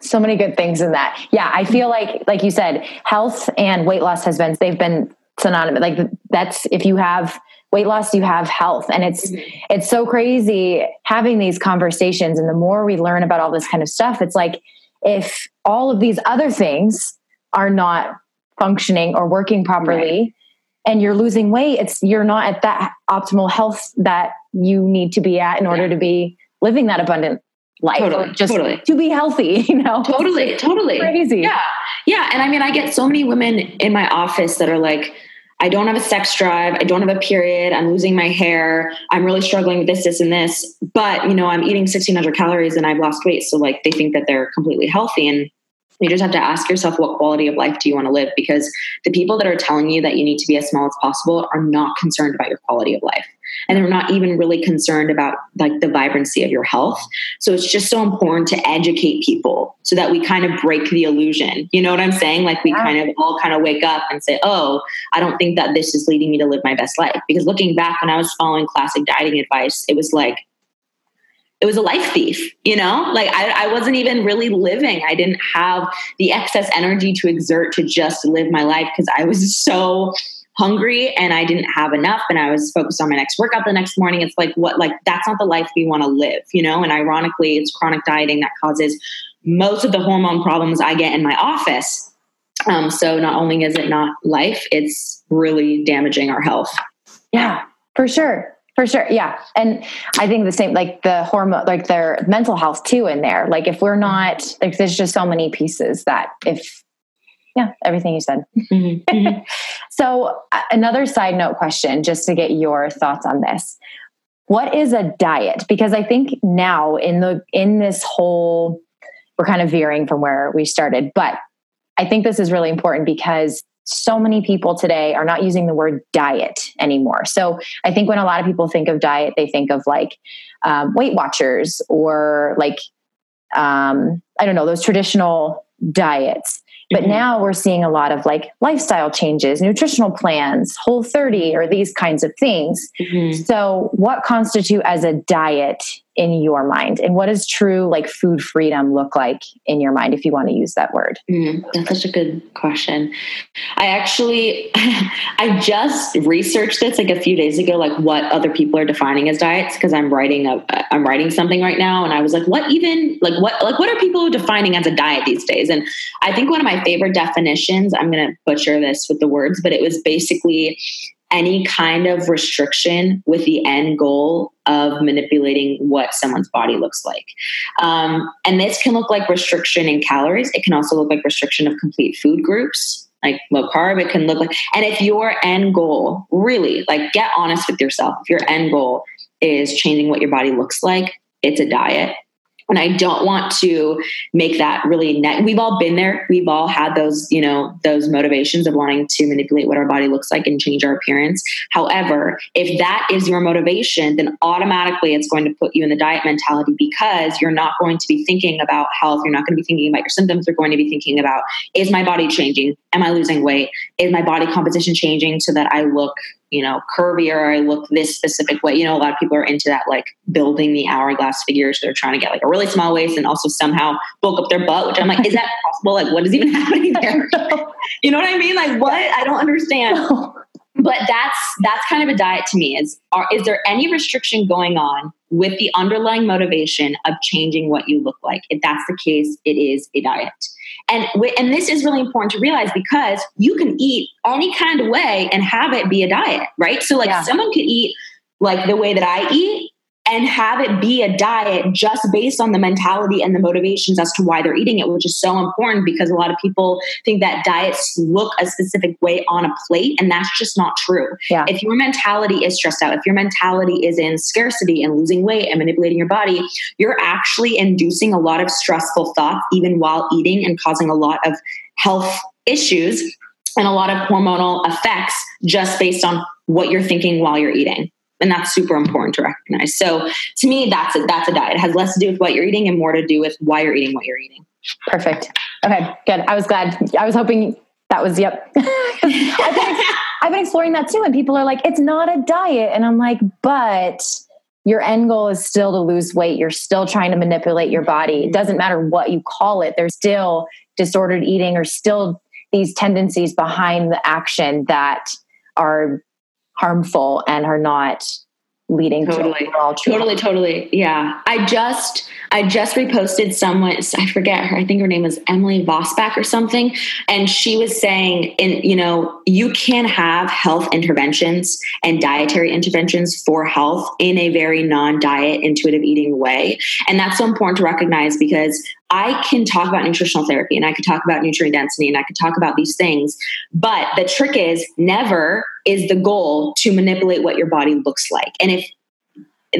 so many good things in that yeah i feel like like you said health and weight loss has been they've been synonymous like that's if you have weight loss you have health and it's mm-hmm. it's so crazy having these conversations and the more we learn about all this kind of stuff it's like if all of these other things are not functioning or working properly right. and you're losing weight it's you're not at that optimal health that you need to be at in order yeah. to be living that abundant life totally, just totally. to be healthy you know totally totally crazy yeah yeah and i mean i get so many women in my office that are like I don't have a sex drive. I don't have a period. I'm losing my hair. I'm really struggling with this, this, and this. But, you know, I'm eating 1600 calories and I've lost weight. So, like, they think that they're completely healthy. And you just have to ask yourself what quality of life do you want to live? Because the people that are telling you that you need to be as small as possible are not concerned about your quality of life. And they're not even really concerned about like the vibrancy of your health. So it's just so important to educate people so that we kind of break the illusion. You know what i'm saying? Like we kind of all kind of wake up and say oh i don't think that this is leading me to live my best life. Because looking back when i was following classic dieting advice it was like it was a life thief, you know? Like I, I, wasn't even really living. I didn't have the excess energy to exert to just live my life because I was so hungry and I didn't have enough and I was focused on my next workout the next morning. It's like, what, like, that's not the life we want to live, you know? And ironically, it's chronic dieting that causes most of the hormone problems I get in my office. Um, so not only is it not life, it's really damaging our health. Yeah, for sure. For sure. Yeah. And I think the same, like the hormone, like their mental health too in there. Like if we're not, like there's just so many pieces that if yeah, everything you said. Mm-hmm. Mm-hmm. so, another side note question, just to get your thoughts on this: What is a diet? Because I think now in the in this whole, we're kind of veering from where we started, but I think this is really important because so many people today are not using the word diet anymore. So I think when a lot of people think of diet, they think of like um, Weight Watchers or like um, I don't know those traditional diets. But mm-hmm. now we're seeing a lot of like lifestyle changes, nutritional plans, whole 30 or these kinds of things. Mm-hmm. So, what constitute as a diet in your mind? And what does true like food freedom look like in your mind if you want to use that word? Mm, that's such a good question. I actually I just researched this like a few days ago like what other people are defining as diets because I'm writing a I'm writing something right now and I was like what even like what like what are people defining as a diet these days? And I think one of my favorite definitions, I'm going to butcher this with the words, but it was basically any kind of restriction with the end goal of manipulating what someone's body looks like. Um, and this can look like restriction in calories. It can also look like restriction of complete food groups, like low carb. It can look like, and if your end goal really, like, get honest with yourself, if your end goal is changing what your body looks like, it's a diet and i don't want to make that really net we've all been there. We've all had those you know those motivations of wanting to manipulate what our body looks like and change our appearance. However if that is your motivation then automatically it's going to put you in the diet mentality because you're not going to be thinking about health. You're not going to be thinking about your symptoms. You're going to be thinking about is my body changing? Am i losing weight? Is my body composition changing so that i look you know, curvier, I look this specific way. You know, a lot of people are into that, like building the hourglass figures. They're trying to get like a really small waist and also somehow bulk up their butt, which I'm like, is that possible? Like, what is even happening there? you know what I mean? Like, what? I don't understand. but that's that's kind of a diet to me is are, is there any restriction going on with the underlying motivation of changing what you look like if that's the case it is a diet and and this is really important to realize because you can eat any kind of way and have it be a diet right so like yeah. someone could eat like the way that i eat and have it be a diet just based on the mentality and the motivations as to why they're eating it, which is so important because a lot of people think that diets look a specific way on a plate, and that's just not true. Yeah. If your mentality is stressed out, if your mentality is in scarcity and losing weight and manipulating your body, you're actually inducing a lot of stressful thoughts even while eating and causing a lot of health issues and a lot of hormonal effects just based on what you're thinking while you're eating and that's super important to recognize. So to me that's a, that's a diet. It has less to do with what you're eating and more to do with why you're eating what you're eating. Perfect. Okay good. I was glad i was hoping that was yep. I've, been, I've been exploring that too and people are like it's not a diet and i'm like but your end goal is still to lose weight. You're still trying to manipulate your body. It doesn't matter what you call it. There's still disordered eating or still these tendencies behind the action that are harmful and are not leading totally. to totally totally. Yeah. I just i just reposted someone i forget her i think her name was emily vosback or something. And she was saying in you know you can have health interventions and dietary interventions for health in a very non-diet intuitive eating way. And that's so important to recognize because I can talk about nutritional therapy and I could talk about nutrient density and I could talk about these things. But the trick is never is the goal to manipulate what your body looks like. And if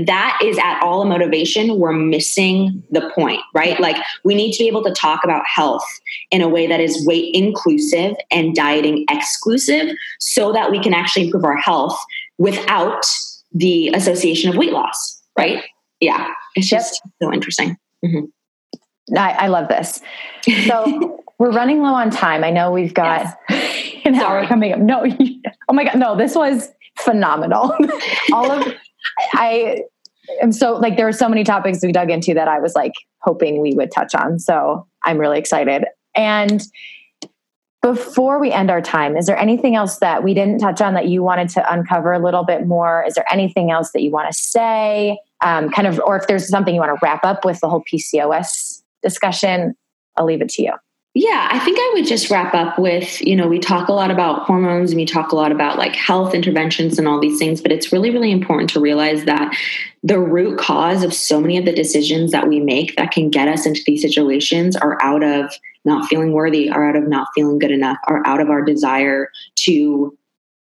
that is at all a motivation, we're missing the point, right? Like we need to be able to talk about health in a way that is weight inclusive and dieting exclusive so that we can actually improve our health without the association of weight loss, right? Yeah, it's just yep. so interesting. Mm-hmm. I, I love this. So we're running low on time. I know we've got yes. an Sorry. hour coming up. No, oh my God, no, this was phenomenal. All of I am so like there were so many topics we dug into that I was like hoping we would touch on. So I'm really excited. And before we end our time, is there anything else that we didn't touch on that you wanted to uncover a little bit more? Is there anything else that you want to say? Um, kind of, or if there's something you want to wrap up with the whole PCOS discussion, I'll leave it to you. Yeah, I think I would just wrap up with, you know, we talk a lot about hormones and we talk a lot about like health interventions and all these things, but it's really, really important to realize that the root cause of so many of the decisions that we make that can get us into these situations are out of not feeling worthy, are out of not feeling good enough, are out of our desire to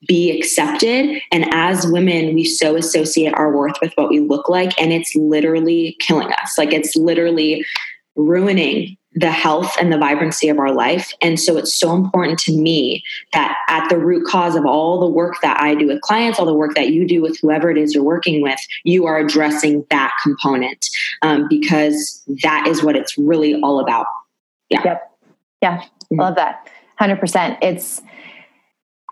be accepted. And as women, we so associate our worth with what we look like, and it's literally killing us. Like it's literally ruining the health and the vibrancy of our life. And so it's so important to me that at the root cause of all the work that I do with clients, all the work that you do with whoever it is you're working with, you are addressing that component um, because that is what it's really all about. Yeah. Yep. Yeah. Mm-hmm. Love that. 100%. It's,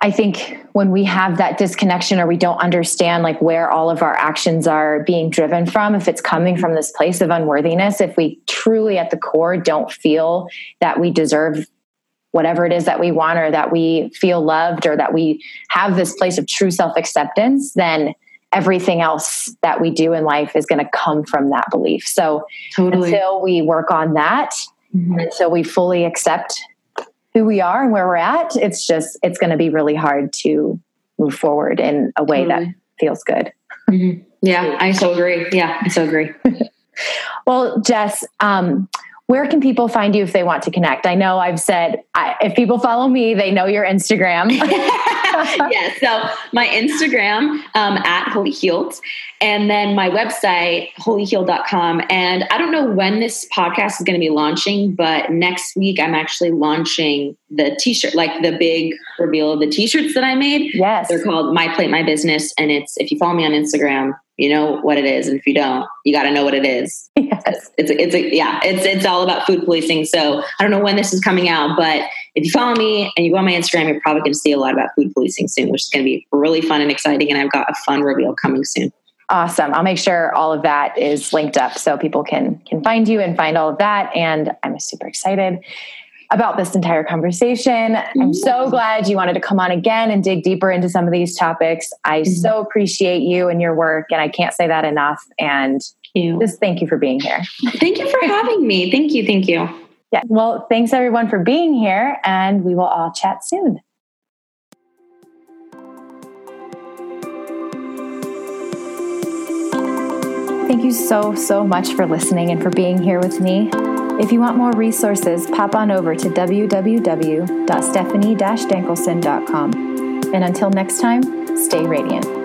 I think when we have that disconnection or we don't understand like where all of our actions are being driven from, if it's coming from this place of unworthiness, if we truly at the core don't feel that we deserve whatever it is that we want or that we feel loved or that we have this place of true self acceptance, then everything else that we do in life is going to come from that belief. So totally. until we work on that, mm-hmm. until we fully accept who we are and where we're at, it's just it's going to be really hard to move forward in a way totally. that feels good. Mm-hmm. Yeah, I so agree. Yeah, I so agree. well, Jess, um, where can people find you if they want to connect? I know I've said I, if people follow me, they know your Instagram. yeah, so my Instagram um, at Wholly Healed, and then my website whollyhealed.com. And I don't know when this podcast is going to be launching, but next week I'm actually launching the T-shirt, like the big reveal of the T-shirts that I made. Yes, they're called My Plate My Business, and it's if you follow me on Instagram, you know what it is and if you don't you got to know what it is. Yes. It's a, it's a, yeah it's it's all about food policing so i don't know when this is coming out but if you follow me and you go on my instagram you're probably going to see a lot about food policing soon which is going to be really fun and exciting and i've got a fun reveal coming soon. Awesome. I'll make sure all of that is linked up so people can can find you and find all of that and i'm super excited about this entire conversation. Mm-hmm. I'm so glad you wanted to come on again and dig deeper into some of these topics. I mm-hmm. so appreciate you and your work, and I can't say that enough. And you. just thank you for being here. Thank you for having me. Thank you. Thank you. Yeah. Well, thanks everyone for being here, and we will all chat soon. Thank you so, so much for listening and for being here with me. If you want more resources, pop on over to www.stephanie-dankelson.com. And until next time, stay radiant.